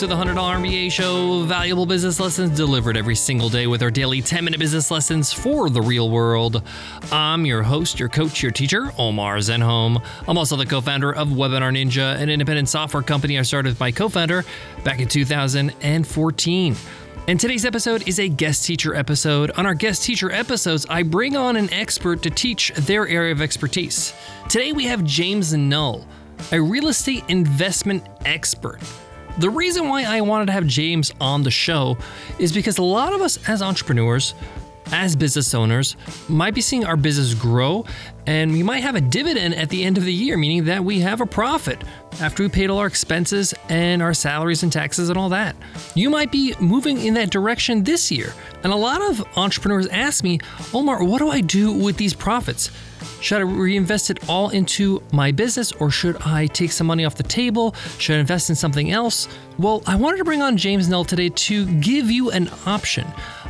to the $100 MBA show. Valuable business lessons delivered every single day with our daily 10 minute business lessons for the real world. I'm your host, your coach, your teacher, Omar Zenhom. I'm also the co founder of Webinar Ninja, an independent software company I started with my co founder back in 2014. And today's episode is a guest teacher episode. On our guest teacher episodes, I bring on an expert to teach their area of expertise. Today we have James Knull, a real estate investment expert. The reason why I wanted to have James on the show is because a lot of us as entrepreneurs, as business owners, might be seeing our business grow and we might have a dividend at the end of the year, meaning that we have a profit after we paid all our expenses and our salaries and taxes and all that. You might be moving in that direction this year. And a lot of entrepreneurs ask me, Omar, what do I do with these profits? Should I reinvest it all into my business or should I take some money off the table? Should I invest in something else? Well, I wanted to bring on James Knull today to give you an option.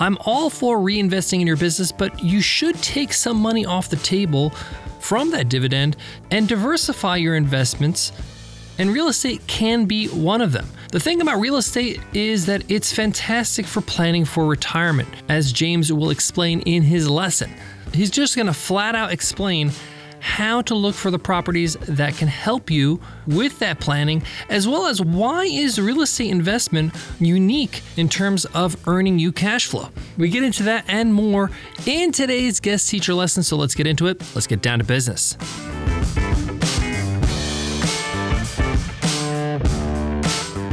I'm all for reinvesting in your business, but you should take some money off the table from that dividend and diversify your investments. And real estate can be one of them. The thing about real estate is that it's fantastic for planning for retirement, as James will explain in his lesson. He's just going to flat out explain how to look for the properties that can help you with that planning, as well as why is real estate investment unique in terms of earning you cash flow. We get into that and more in today's guest teacher lesson, so let's get into it. Let's get down to business.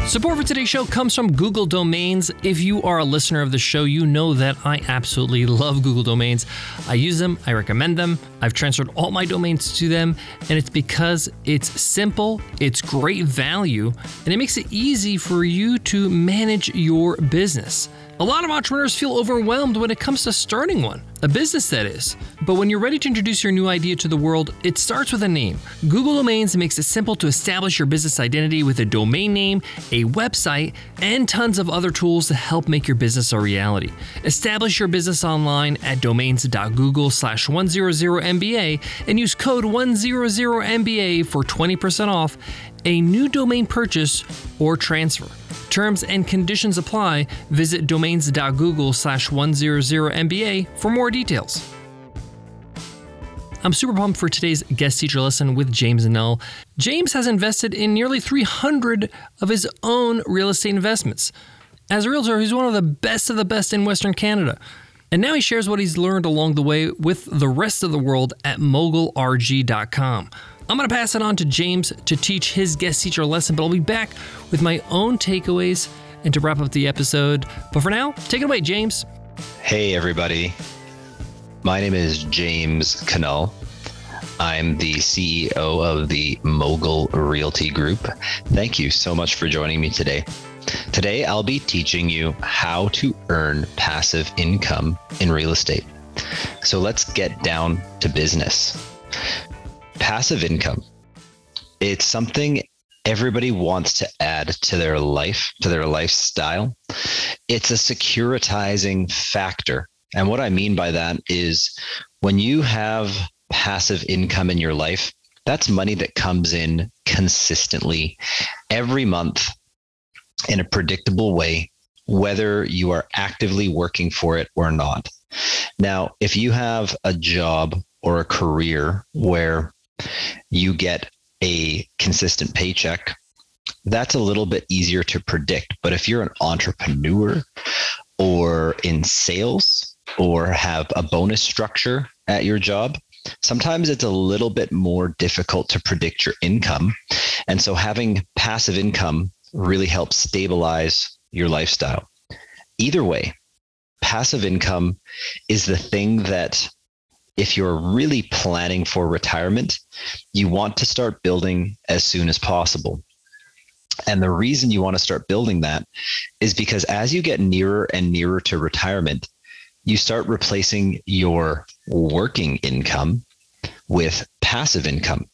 Support for today's show comes from Google Domains. If you are a listener of the show, you know that I absolutely love Google Domains. I use them, I recommend them, I've transferred all my domains to them, and it's because it's simple, it's great value, and it makes it easy for you to manage your business. A lot of entrepreneurs feel overwhelmed when it comes to starting one, a business that is. But when you're ready to introduce your new idea to the world, it starts with a name. Google Domains makes it simple to establish your business identity with a domain name, a website, and tons of other tools to help make your business a reality. Establish your business online at domains.google slash 100MBA and use code 100MBA for 20% off a new domain purchase or transfer. Terms and conditions apply. Visit domains.google slash 100MBA for more details. I'm super pumped for today's guest teacher lesson with James Knull. James has invested in nearly 300 of his own real estate investments. As a realtor, he's one of the best of the best in Western Canada. And now he shares what he's learned along the way with the rest of the world at mogulrg.com. I'm going to pass it on to James to teach his guest teacher a lesson, but I'll be back with my own takeaways and to wrap up the episode. But for now, take it away, James. Hey, everybody. My name is James Knull. I'm the CEO of the Mogul Realty Group. Thank you so much for joining me today. Today, I'll be teaching you how to earn passive income in real estate. So let's get down to business passive income. It's something everybody wants to add to their life, to their lifestyle. It's a securitizing factor. And what I mean by that is when you have passive income in your life, that's money that comes in consistently every month in a predictable way, whether you are actively working for it or not. Now, if you have a job or a career where you get a consistent paycheck, that's a little bit easier to predict. But if you're an entrepreneur or in sales or have a bonus structure at your job, sometimes it's a little bit more difficult to predict your income. And so having passive income really helps stabilize your lifestyle. Either way, passive income is the thing that if you're really planning for retirement, you want to start building as soon as possible. And the reason you want to start building that is because as you get nearer and nearer to retirement, you start replacing your working income with passive income.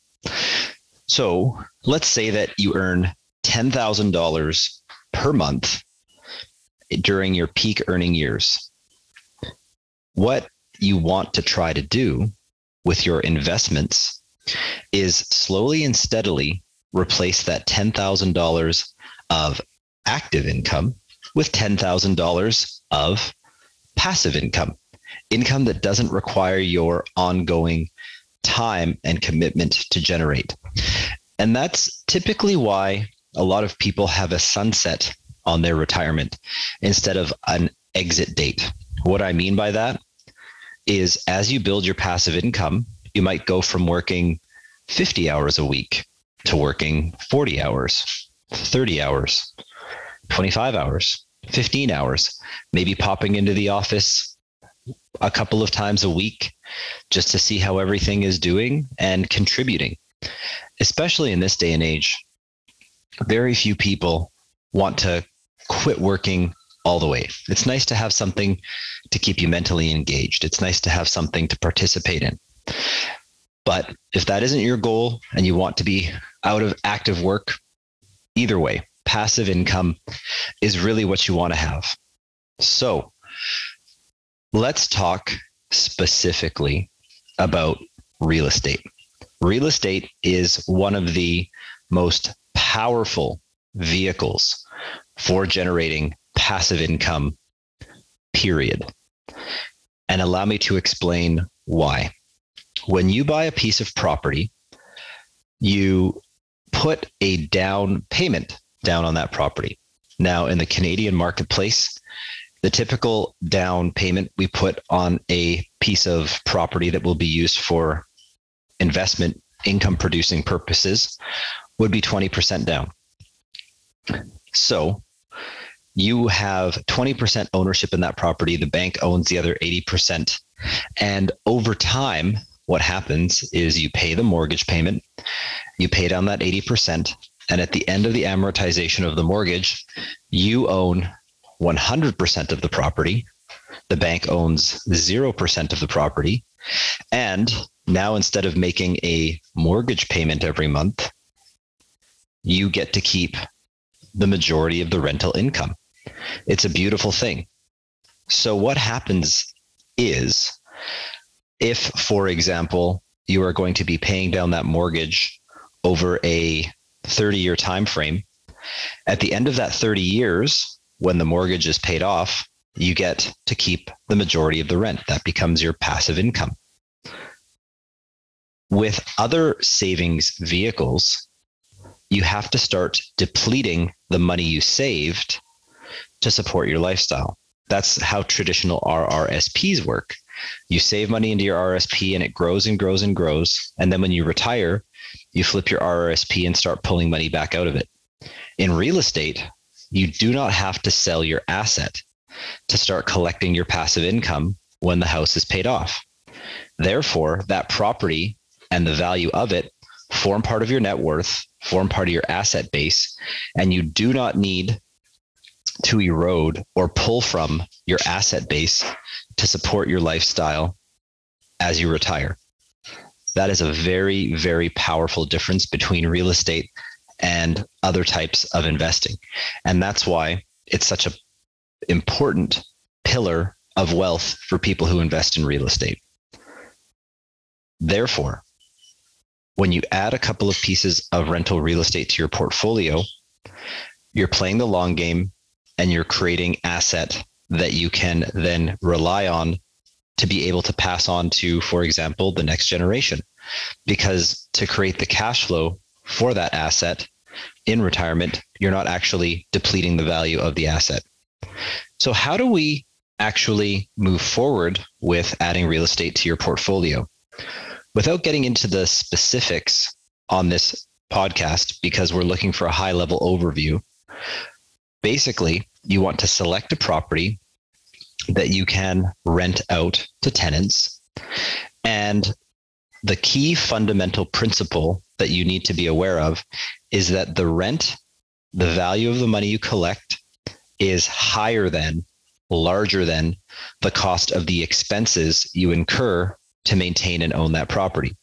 So let's say that you earn $10,000 per month during your peak earning years. What you want to try to do with your investments is slowly and steadily replace that $10,000 of active income with $10,000 of passive income, income that doesn't require your ongoing time and commitment to generate. And that's typically why a lot of people have a sunset on their retirement instead of an exit date. What I mean by that is as you build your passive income, you might go from working 50 hours a week to working 40 hours, 30 hours, 25 hours, 15 hours, maybe popping into the office a couple of times a week just to see how everything is doing and contributing. Especially in this day and age, very few people want to quit working all the way. It's nice to have something to keep you mentally engaged. It's nice to have something to participate in. But if that isn't your goal and you want to be out of active work, either way, passive income is really what you want to have. So let's talk specifically about real estate. Real estate is one of the most powerful vehicles for generating passive income, period. And allow me to explain why. When you buy a piece of property, you put a down payment down on that property. Now, in the Canadian marketplace, the typical down payment we put on a piece of property that will be used for investment income producing purposes would be 20% down. So you have 20% ownership in that property. The bank owns the other 80%. And over time, what happens is you pay the mortgage payment, you pay down that 80%. And at the end of the amortization of the mortgage, you own 100% of the property. The bank owns 0% of the property. And now, instead of making a mortgage payment every month, you get to keep the majority of the rental income. It's a beautiful thing. So, what happens is if, for example, you are going to be paying down that mortgage over a 30 year time frame, at the end of that 30 years, when the mortgage is paid off, you get to keep the majority of the rent. That becomes your passive income. With other savings vehicles, you have to start depleting the money you saved to support your lifestyle. That's how traditional RRSPs work. You save money into your RSP and it grows and grows and grows. And then when you retire, you flip your RRSP and start pulling money back out of it. In real estate, you do not have to sell your asset to start collecting your passive income when the house is paid off. Therefore, that property and the value of it form part of your net worth, form part of your asset base, and you do not need to erode or pull from your asset base to support your lifestyle as you retire. That is a very, very powerful difference between real estate and other types of investing. And that's why it's such an important pillar of wealth for people who invest in real estate. Therefore, when you add a couple of pieces of rental real estate to your portfolio, you're playing the long game and you're creating asset that you can then rely on to be able to pass on to, for example, the next generation. Because to create the cash flow for that asset in retirement, you're not actually depleting the value of the asset. So, how do we actually move forward with adding real estate to your portfolio? Without getting into the specifics on this podcast, because we're looking for a high level overview, basically, you want to select a property that you can rent out to tenants. And the key fundamental principle that you need to be aware of is that the rent, the value of the money you collect, is higher than, larger than the cost of the expenses you incur to maintain and own that property.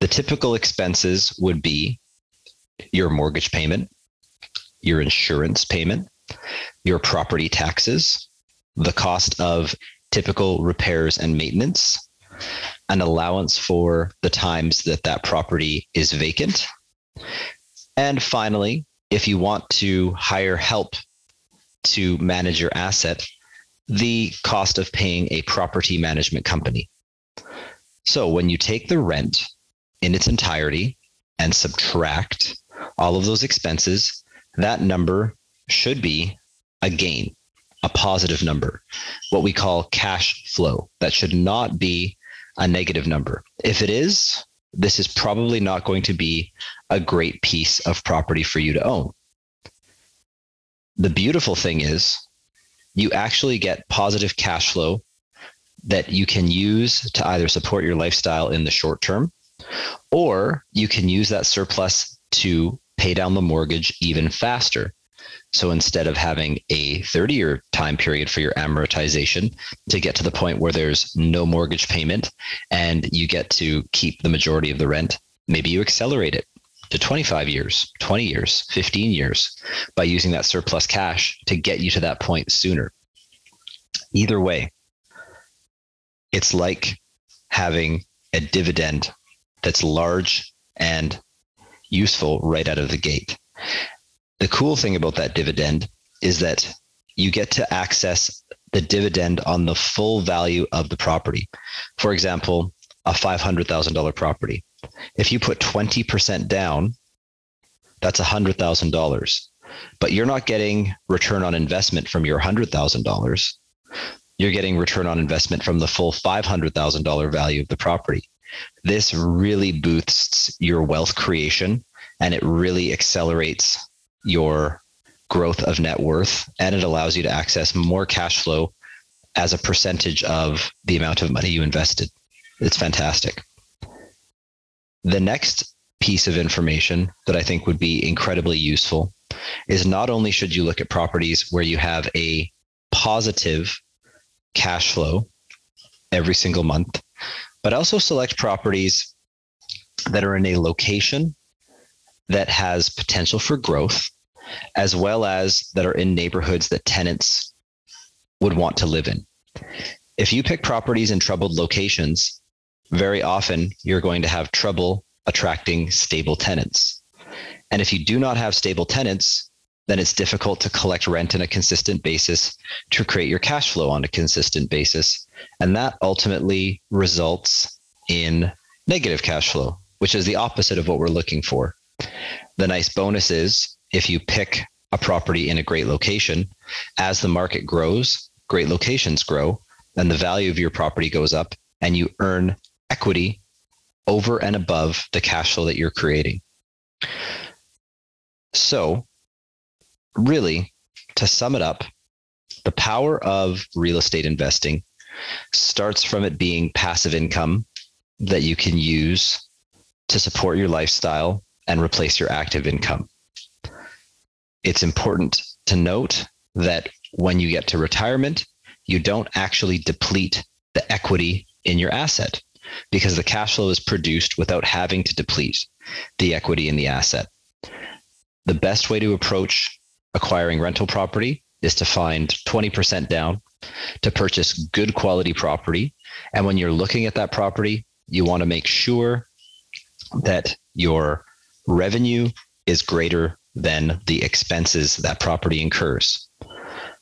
The typical expenses would be your mortgage payment, your insurance payment, your property taxes, the cost of typical repairs and maintenance, an allowance for the times that that property is vacant, and finally, if you want to hire help to manage your asset, the cost of paying a property management company. So when you take the rent in its entirety and subtract all of those expenses, that number should be a gain, a positive number, what we call cash flow. That should not be a negative number. If it is, this is probably not going to be a great piece of property for you to own. The beautiful thing is, you actually get positive cash flow that you can use to either support your lifestyle in the short term or you can use that surplus to pay down the mortgage even faster. So instead of having a 30 year time period for your amortization to get to the point where there's no mortgage payment and you get to keep the majority of the rent, maybe you accelerate it to 25 years, 20 years, 15 years by using that surplus cash to get you to that point sooner. Either way, it's like having a dividend that's large and useful right out of the gate. The cool thing about that dividend is that you get to access the dividend on the full value of the property. For example, a $500,000 property. If you put 20% down, that's $100,000. But you're not getting return on investment from your $100,000. You're getting return on investment from the full $500,000 value of the property. This really boosts your wealth creation and it really accelerates your growth of net worth and it allows you to access more cash flow as a percentage of the amount of money you invested. It's fantastic. The next piece of information that I think would be incredibly useful is not only should you look at properties where you have a positive cash flow every single month, but also select properties that are in a location that has potential for growth, as well as that are in neighborhoods that tenants would want to live in. If you pick properties in troubled locations, very often you're going to have trouble attracting stable tenants. And if you do not have stable tenants, then it's difficult to collect rent on a consistent basis to create your cash flow on a consistent basis. And that ultimately results in negative cash flow, which is the opposite of what we're looking for. The nice bonus is if you pick a property in a great location, as the market grows, great locations grow, and the value of your property goes up, and you earn equity over and above the cash flow that you're creating. So, really, to sum it up, the power of real estate investing starts from it being passive income that you can use to support your lifestyle and replace your active income. It's important to note that when you get to retirement, you don't actually deplete the equity in your asset because the cash flow is produced without having to deplete the equity in the asset. The best way to approach acquiring rental property is to find 20% down to purchase good quality property. And when you're looking at that property, you want to make sure that your revenue is greater than the expenses that property incurs.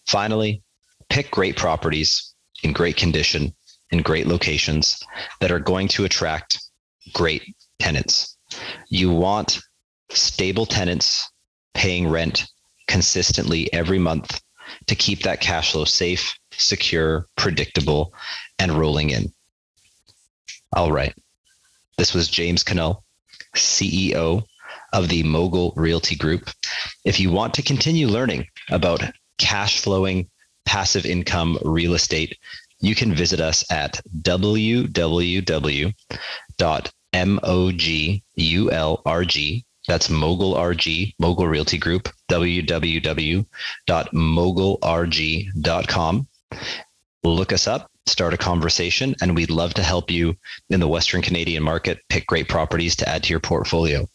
Finally, pick great properties in great condition, in great locations that are going to attract great tenants. You want stable tenants paying rent consistently every month to keep that cash flow safe, secure, predictable, and rolling in. All right. This was James Knull, CEO of the Mogul Realty Group. If you want to continue learning about cash flowing, passive income real estate, you can visit us at www.mogulrg, that's Mogul RG, Mogul Realty Group, www.mogulrg.com. Look us up, start a conversation, and we'd love to help you in the Western Canadian market pick great properties to add to your portfolio.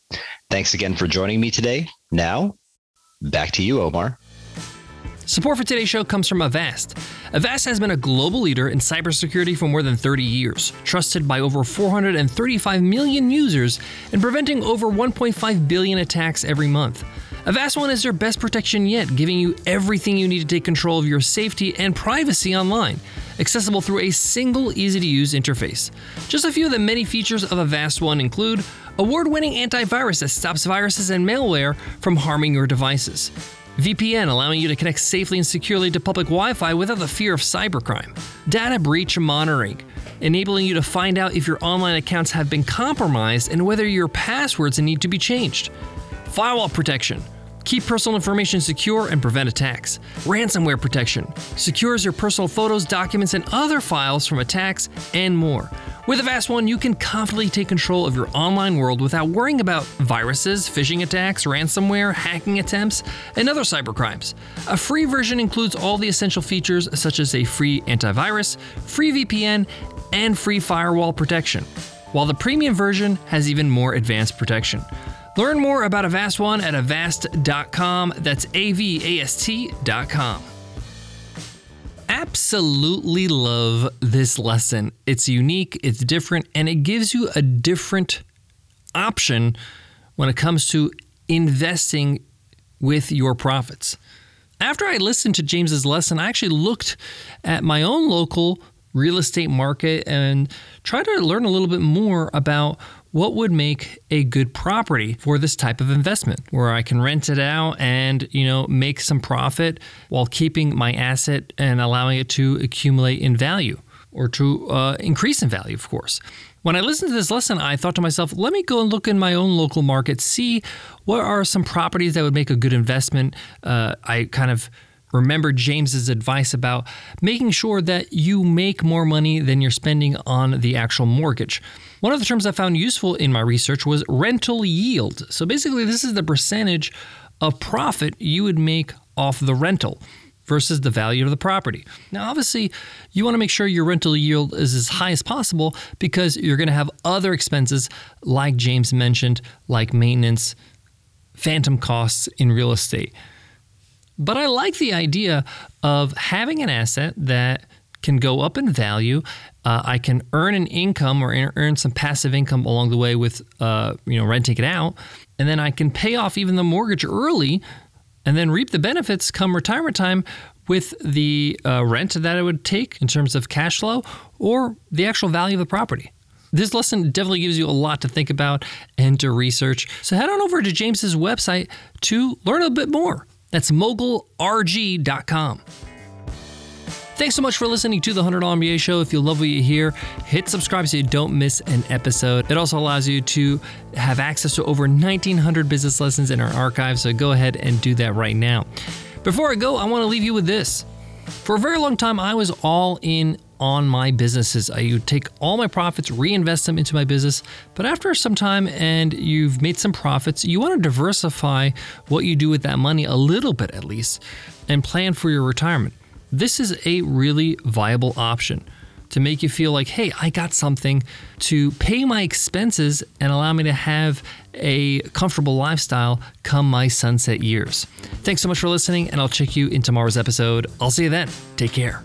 Thanks again for joining me today. Now, back to you, Omar. Support for today's show comes from Avast. Avast has been a global leader in cybersecurity for more than 30 years, trusted by over 435 million users and preventing over 1.5 billion attacks every month. Avast One is their best protection yet, giving you everything you need to take control of your safety and privacy online, accessible through a single easy to use interface. Just a few of the many features of Avast One include award winning antivirus that stops viruses and malware from harming your devices. VPN allowing you to connect safely and securely to public Wi Fi without the fear of cybercrime. Data breach monitoring, enabling you to find out if your online accounts have been compromised and whether your passwords need to be changed. Firewall protection. Keep personal information secure and prevent attacks. Ransomware protection secures your personal photos, documents, and other files from attacks and more. With Avast One, you can confidently take control of your online world without worrying about viruses, phishing attacks, ransomware, hacking attempts, and other cybercrimes. A free version includes all the essential features such as a free antivirus, free VPN, and free firewall protection, while the premium version has even more advanced protection. Learn more about Avast One at avast.com. That's A V A S T.com absolutely love this lesson. It's unique, it's different, and it gives you a different option when it comes to investing with your profits. After I listened to James's lesson, I actually looked at my own local real estate market and tried to learn a little bit more about what would make a good property for this type of investment where I can rent it out and you know make some profit while keeping my asset and allowing it to accumulate in value or to uh, increase in value of course when I listened to this lesson, I thought to myself, let me go and look in my own local market, see what are some properties that would make a good investment. Uh, I kind of remember James's advice about making sure that you make more money than you're spending on the actual mortgage. One of the terms I found useful in my research was rental yield. So basically, this is the percentage of profit you would make off the rental versus the value of the property. Now, obviously, you want to make sure your rental yield is as high as possible because you're going to have other expenses, like James mentioned, like maintenance, phantom costs in real estate. But I like the idea of having an asset that can go up in value. Uh, I can earn an income or earn some passive income along the way with, uh, you know, renting it out, and then I can pay off even the mortgage early, and then reap the benefits come retirement time with the uh, rent that it would take in terms of cash flow or the actual value of the property. This lesson definitely gives you a lot to think about and to research. So head on over to James's website to learn a bit more. That's mogulrg.com. Thanks so much for listening to the $100 MBA show. If you love what you hear, hit subscribe so you don't miss an episode. It also allows you to have access to over 1,900 business lessons in our archive, so go ahead and do that right now. Before I go, I want to leave you with this. For a very long time, I was all in on my businesses. I would take all my profits, reinvest them into my business. But after some time and you've made some profits, you want to diversify what you do with that money a little bit at least and plan for your retirement. This is a really viable option to make you feel like, hey, I got something to pay my expenses and allow me to have a comfortable lifestyle come my sunset years. Thanks so much for listening, and I'll check you in tomorrow's episode. I'll see you then. Take care.